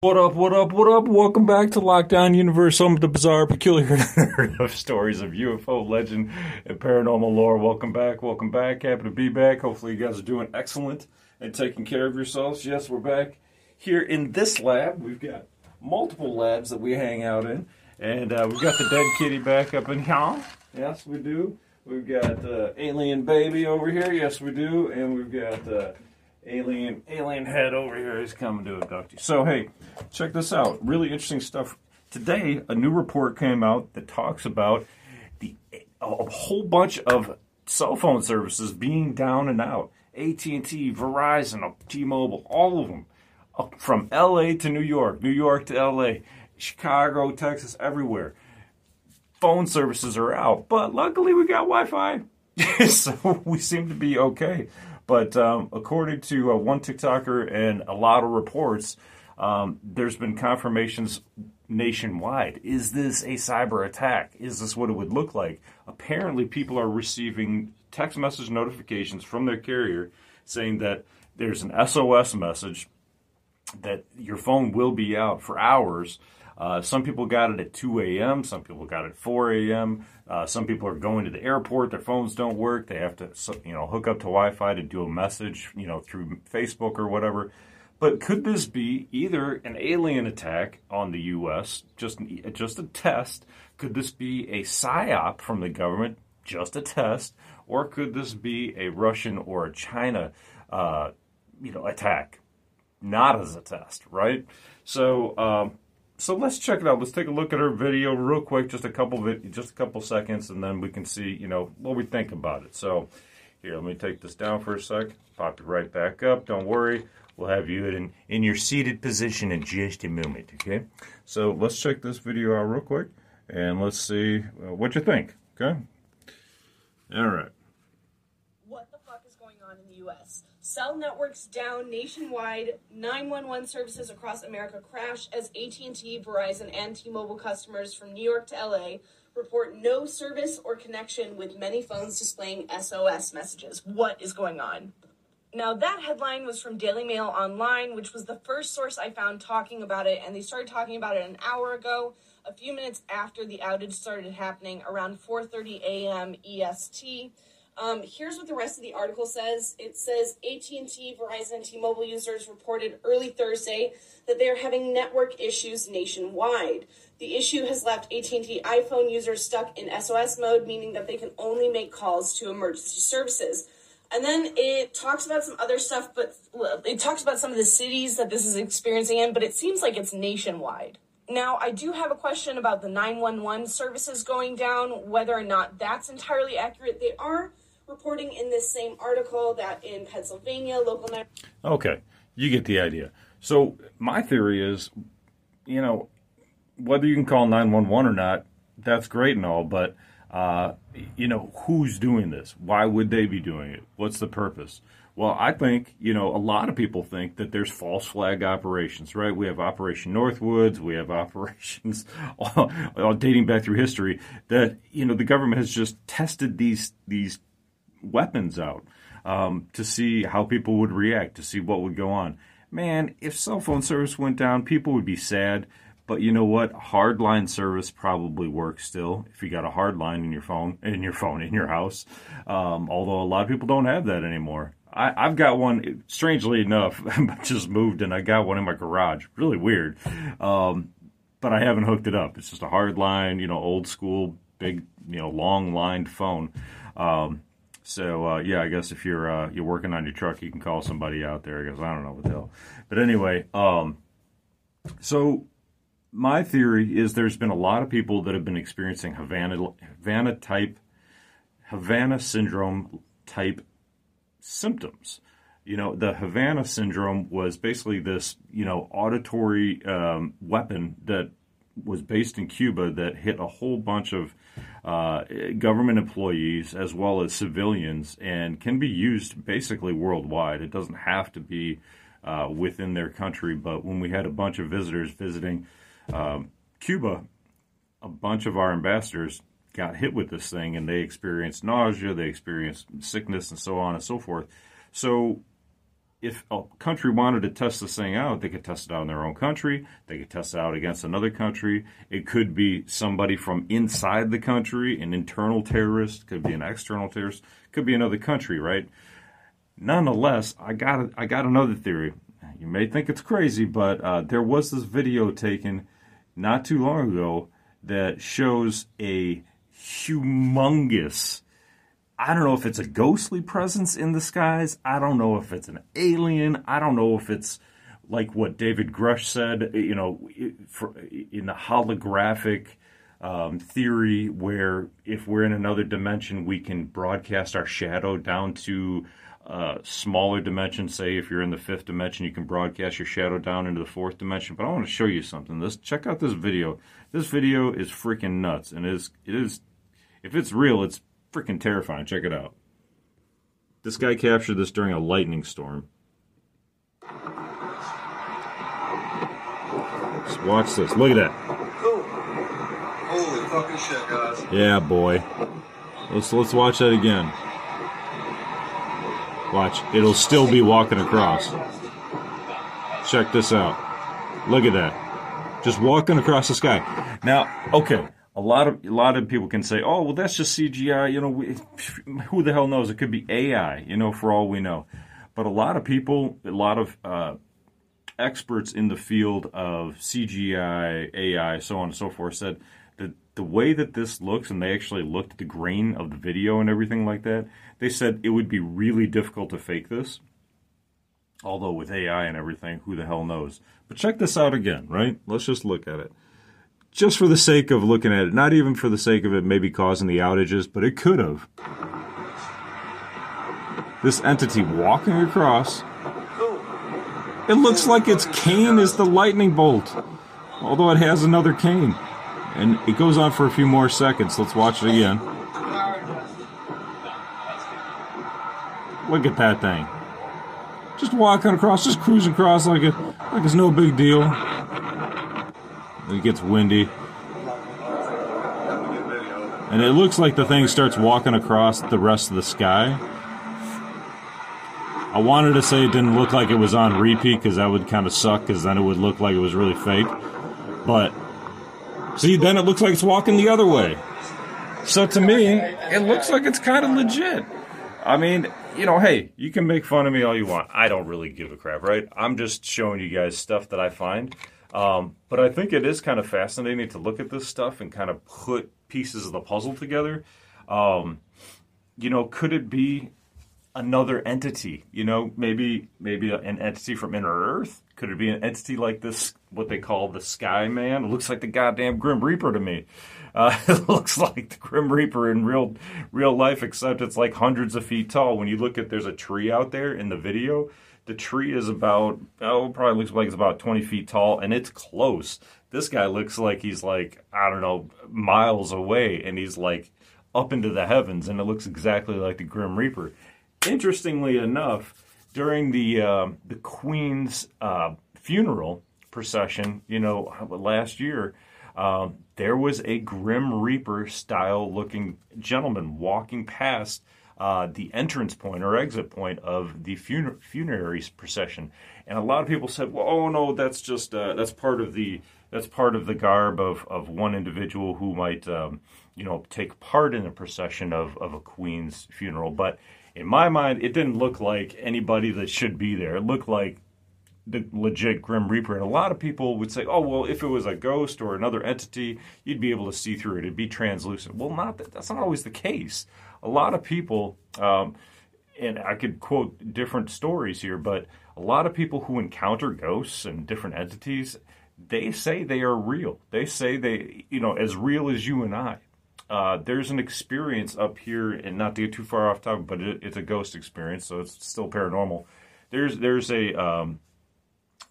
What up, what up, what up? Welcome back to Lockdown Universe, home of the bizarre, peculiar, stories of UFO legend and paranormal lore. Welcome back, welcome back. Happy to be back. Hopefully, you guys are doing excellent and taking care of yourselves. Yes, we're back here in this lab. We've got multiple labs that we hang out in, and uh, we've got the dead kitty back up in here. Yes, we do. We've got uh, alien baby over here. Yes, we do, and we've got. Uh, alien alien head over here is coming to abduct you. So hey, check this out. Really interesting stuff. Today, a new report came out that talks about the a whole bunch of cell phone services being down and out. AT&T, Verizon, T-Mobile, all of them, uh, from LA to New York, New York to LA, Chicago, Texas, everywhere. Phone services are out, but luckily we got Wi-Fi, so we seem to be okay. But um, according to uh, one TikToker and a lot of reports, um, there's been confirmations nationwide. Is this a cyber attack? Is this what it would look like? Apparently, people are receiving text message notifications from their carrier saying that there's an SOS message that your phone will be out for hours. Uh, some people got it at 2 a.m., some people got it at 4 a.m. Uh, some people are going to the airport, their phones don't work, they have to you know hook up to Wi-Fi to do a message you know through Facebook or whatever. But could this be either an alien attack on the U.S., just just a test? Could this be a psyop from the government, just a test, or could this be a Russian or a China, uh, you know, attack, not as a test, right? So um, so let's check it out. Let's take a look at our video real quick, just a couple of just a couple seconds, and then we can see, you know, what we think about it. So here, let me take this down for a sec. Pop it right back up. Don't worry. We'll have you in in your seated position in just a moment. Okay. So let's check this video out real quick, and let's see uh, what you think. Okay. All right. What the fuck is going on in the U.S.? Cell networks down nationwide. 911 services across America crash as AT&T, Verizon, and T-Mobile customers from New York to LA report no service or connection with many phones displaying SOS messages. What is going on? Now, that headline was from Daily Mail Online, which was the first source I found talking about it, and they started talking about it an hour ago, a few minutes after the outage started happening around 4:30 a.m. EST. Um, here's what the rest of the article says. It says AT&T, Verizon, and T-Mobile users reported early Thursday that they are having network issues nationwide. The issue has left AT&T iPhone users stuck in SOS mode, meaning that they can only make calls to emergency services. And then it talks about some other stuff, but it talks about some of the cities that this is experiencing in, but it seems like it's nationwide. Now, I do have a question about the 911 services going down, whether or not that's entirely accurate. They are reporting in this same article that in Pennsylvania, local. Okay, you get the idea. So my theory is, you know, whether you can call 911 or not, that's great and all, but uh, you know, who's doing this? Why would they be doing it? What's the purpose? Well, I think, you know, a lot of people think that there's false flag operations, right? We have Operation Northwoods, we have operations all, all dating back through history that, you know, the government has just tested these these weapons out um, to see how people would react, to see what would go on. Man, if cell phone service went down, people would be sad. But you know what? Hardline service probably works still if you got a hard line in your phone, in your phone, in your house. Um, although a lot of people don't have that anymore. I, I've got one. Strangely enough, I just moved and I got one in my garage. Really weird, um, but I haven't hooked it up. It's just a hard line, you know, old school, big, you know, long lined phone. Um, so uh, yeah, I guess if you're uh, you're working on your truck, you can call somebody out there. Because I don't know what the hell. But anyway, um, so my theory is there's been a lot of people that have been experiencing Havana Havana type Havana syndrome type symptoms. You know, the Havana syndrome was basically this, you know, auditory um, weapon that was based in Cuba that hit a whole bunch of uh, government employees as well as civilians and can be used basically worldwide. It doesn't have to be uh, within their country, but when we had a bunch of visitors visiting um, Cuba, a bunch of our ambassadors got hit with this thing and they experienced nausea, they experienced sickness, and so on and so forth. So, if a country wanted to test this thing out, they could test it out in their own country. They could test it out against another country. It could be somebody from inside the country, an internal terrorist, could be an external terrorist, could be another country, right? Nonetheless, I got I got another theory. You may think it's crazy, but uh, there was this video taken not too long ago that shows a humongous. I don't know if it's a ghostly presence in the skies. I don't know if it's an alien. I don't know if it's like what David Grusch said, you know, in the holographic um, theory, where if we're in another dimension, we can broadcast our shadow down to uh, smaller dimension. Say if you're in the fifth dimension, you can broadcast your shadow down into the fourth dimension. But I want to show you something. This check out this video. This video is freaking nuts, and it is it is if it's real, it's freaking terrifying. Check it out. This guy captured this during a lightning storm. Just watch this. Look at that. Holy fucking shit, guys. Yeah, boy. Let's let's watch that again. Watch. It'll still be walking across. Check this out. Look at that. Just walking across the sky. Now, okay a lot of a lot of people can say, "Oh, well, that's just CGI." You know, we, who the hell knows? It could be AI. You know, for all we know. But a lot of people, a lot of uh, experts in the field of CGI, AI, so on and so forth, said that the way that this looks, and they actually looked at the grain of the video and everything like that, they said it would be really difficult to fake this. Although with AI and everything, who the hell knows? But check this out again, right? Let's just look at it just for the sake of looking at it, not even for the sake of it maybe causing the outages, but it could have. This entity walking across. It looks like its cane is the lightning bolt, although it has another cane. And it goes on for a few more seconds. Let's watch it again. Look at that thing. Just walking across, just cruising across like it like it's no big deal. It gets windy. And it looks like the thing starts walking across the rest of the sky. I wanted to say it didn't look like it was on repeat because that would kind of suck because then it would look like it was really fake. But see, then it looks like it's walking the other way. So to me, it looks like it's kind of legit. I mean, you know, hey, you can make fun of me all you want. I don't really give a crap, right? I'm just showing you guys stuff that I find. Um, but I think it is kind of fascinating to look at this stuff and kind of put pieces of the puzzle together. Um, you know, could it be another entity? You know, maybe maybe an entity from inner Earth. Could it be an entity like this? What they call the Sky Man? It looks like the goddamn Grim Reaper to me. Uh, it looks like the Grim Reaper in real real life, except it's like hundreds of feet tall. When you look at, there's a tree out there in the video the tree is about, oh, probably looks like it's about 20 feet tall, and it's close. This guy looks like he's like, I don't know, miles away, and he's like up into the heavens, and it looks exactly like the Grim Reaper. Interestingly enough, during the uh, the Queen's uh, funeral procession, you know, last year, uh, there was a Grim Reaper style looking gentleman walking past uh, the entrance point or exit point of the funer- funerary procession. And a lot of people said, "Well, oh no, that's just uh, that's part of the that's part of the garb of, of one individual who might um, you know take part in the procession of, of a queen's funeral." But in my mind, it didn't look like anybody that should be there. It looked like the legit Grim Reaper. And a lot of people would say, oh, well, if it was a ghost or another entity, you'd be able to see through it. It'd be translucent. Well, not that, that's not always the case. A lot of people, um, and I could quote different stories here, but a lot of people who encounter ghosts and different entities, they say they are real. They say they, you know, as real as you and I. Uh, there's an experience up here, and not to get too far off topic, but it, it's a ghost experience, so it's still paranormal. There's there's a um,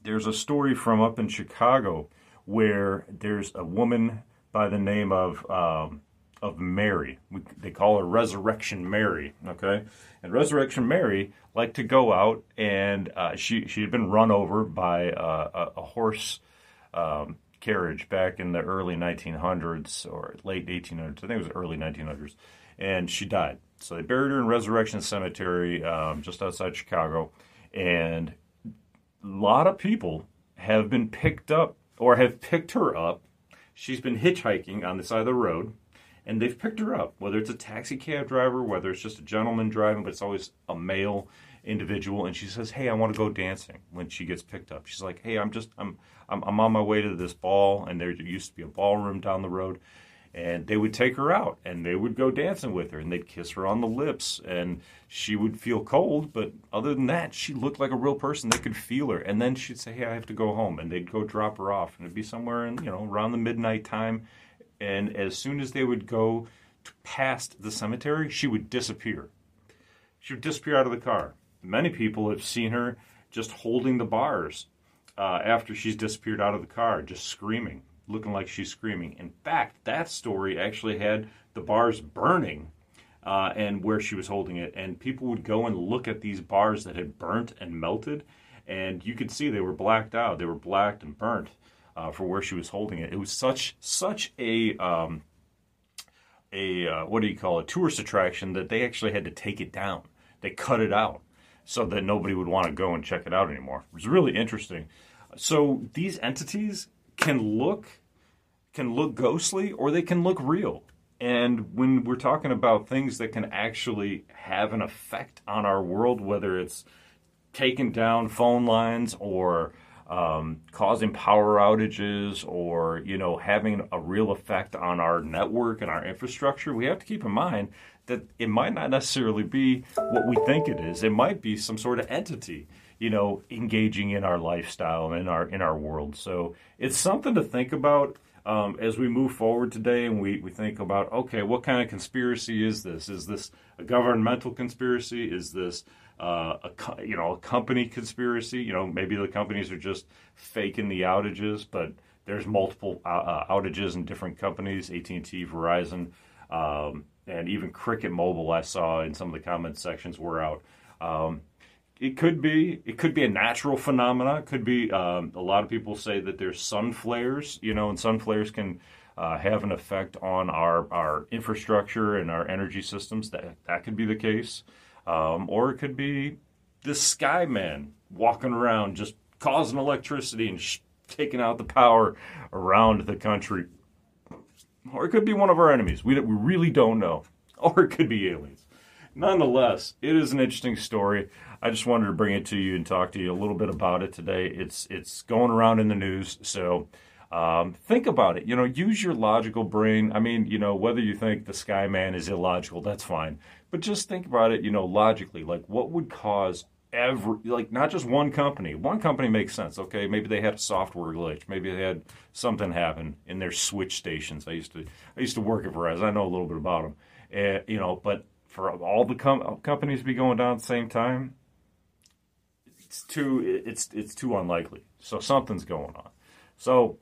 there's a story from up in Chicago where there's a woman by the name of um, of Mary. We, they call her Resurrection Mary. Okay, and Resurrection Mary liked to go out, and uh, she she had been run over by uh, a, a, horse. Um, carriage back in the early 1900s or late 1800s. I think it was early 1900s, and she died. So they buried her in Resurrection Cemetery um, just outside Chicago, and a lot of people have been picked up or have picked her up. She's been hitchhiking on the side of the road, and they've picked her up. Whether it's a taxi cab driver, whether it's just a gentleman driving, but it's always a male individual and she says, "Hey, I want to go dancing." When she gets picked up, she's like, "Hey, I'm just I'm I'm, I'm on my way to this ball, and there used to be a ballroom down the road." And they would take her out and they would go dancing with her and they'd kiss her on the lips and she would feel cold, but other than that, she looked like a real person. They could feel her. And then she'd say, Hey, I have to go home. And they'd go drop her off. And it'd be somewhere in, you know, around the midnight time. And as soon as they would go past the cemetery, she would disappear. She would disappear out of the car many people have seen her just holding the bars uh, after she's disappeared out of the car, just screaming, looking like she's screaming. In fact, that story actually had the bars burning uh, and where she was holding it, and people would go and look at these bars that had burnt and melted, and you could see they were blacked out. They were blacked and burnt uh, for where she was holding it. It was such such a um, a uh, what do you call it tourist attraction that they actually had to take it down. They cut it out so that nobody would want to go and check it out anymore. It was really interesting. So these entities can look can look ghostly or they can look real. And when we're talking about things that can actually have an effect on our world, whether it's taking down phone lines or um, causing power outages or you know having a real effect on our network and our infrastructure, we have to keep in mind that it might not necessarily be what we think it is. It might be some sort of entity, you know, engaging in our lifestyle and in our in our world. So it's something to think about. Um, as we move forward today and we, we think about okay what kind of conspiracy is this is this a governmental conspiracy is this uh, a you know a company conspiracy you know maybe the companies are just faking the outages but there's multiple uh, uh outages in different companies AT&T Verizon um, and even Cricket Mobile I saw in some of the comment sections were out. Um, it could be it could be a natural phenomena. It could be um, a lot of people say that there's sun flares, you know, and sun flares can uh, have an effect on our our infrastructure and our energy systems. That that could be the case, um, or it could be the sky man walking around just causing electricity and sh- taking out the power around the country or it could be one of our enemies. We, we really don't know. Or it could be aliens. Nonetheless, it is an interesting story. I just wanted to bring it to you and talk to you a little bit about it today. It's it's going around in the news, so um, think about it. You know, use your logical brain. I mean, you know, whether you think the Sky Man is illogical, that's fine. But just think about it. You know, logically, like what would cause every like not just one company. One company makes sense. Okay, maybe they had a software glitch. Maybe they had something happen in their switch stations. I used to I used to work at Verizon. I know a little bit about them. Uh, you know, but for all the com- companies to be going down at the same time, it's too it's it's too unlikely. So something's going on. So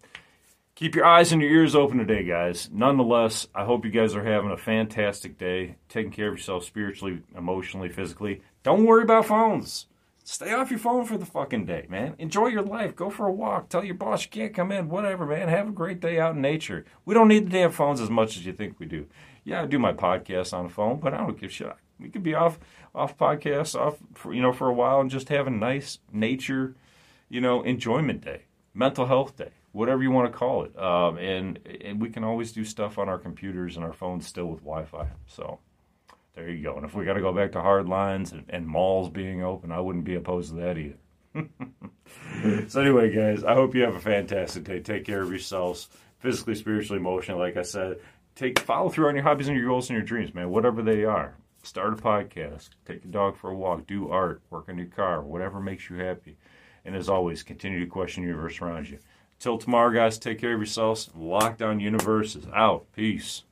keep your eyes and your ears open today, guys. Nonetheless, I hope you guys are having a fantastic day, taking care of yourself spiritually, emotionally, physically. Don't worry about phones. Stay off your phone for the fucking day, man. Enjoy your life. Go for a walk. Tell your boss you can't come in. Whatever, man. Have a great day out in nature. We don't need the damn phones as much as you think we do. Yeah, I do my podcast on the phone, but I don't give a shit. We could be off off podcasts off for, you know for a while and just have a nice nature, you know, enjoyment day, mental health day, whatever you want to call it. Um, and and we can always do stuff on our computers and our phones still with Wi-Fi. So There you go. And if we got to go back to hard lines and, and malls being open, I wouldn't be opposed to that either. so anyway, guys, I hope you have a fantastic day. Take care of yourselves, physically, spiritually, emotionally. Like I said, take follow through on your hobbies and your goals and your dreams, man. Whatever they are. Start a podcast, take your dog for a walk, do art, work on your car, whatever makes you happy. And as always, continue to question the universe around you. Till tomorrow, guys, take care of yourselves. Lockdown Universe is out. Peace.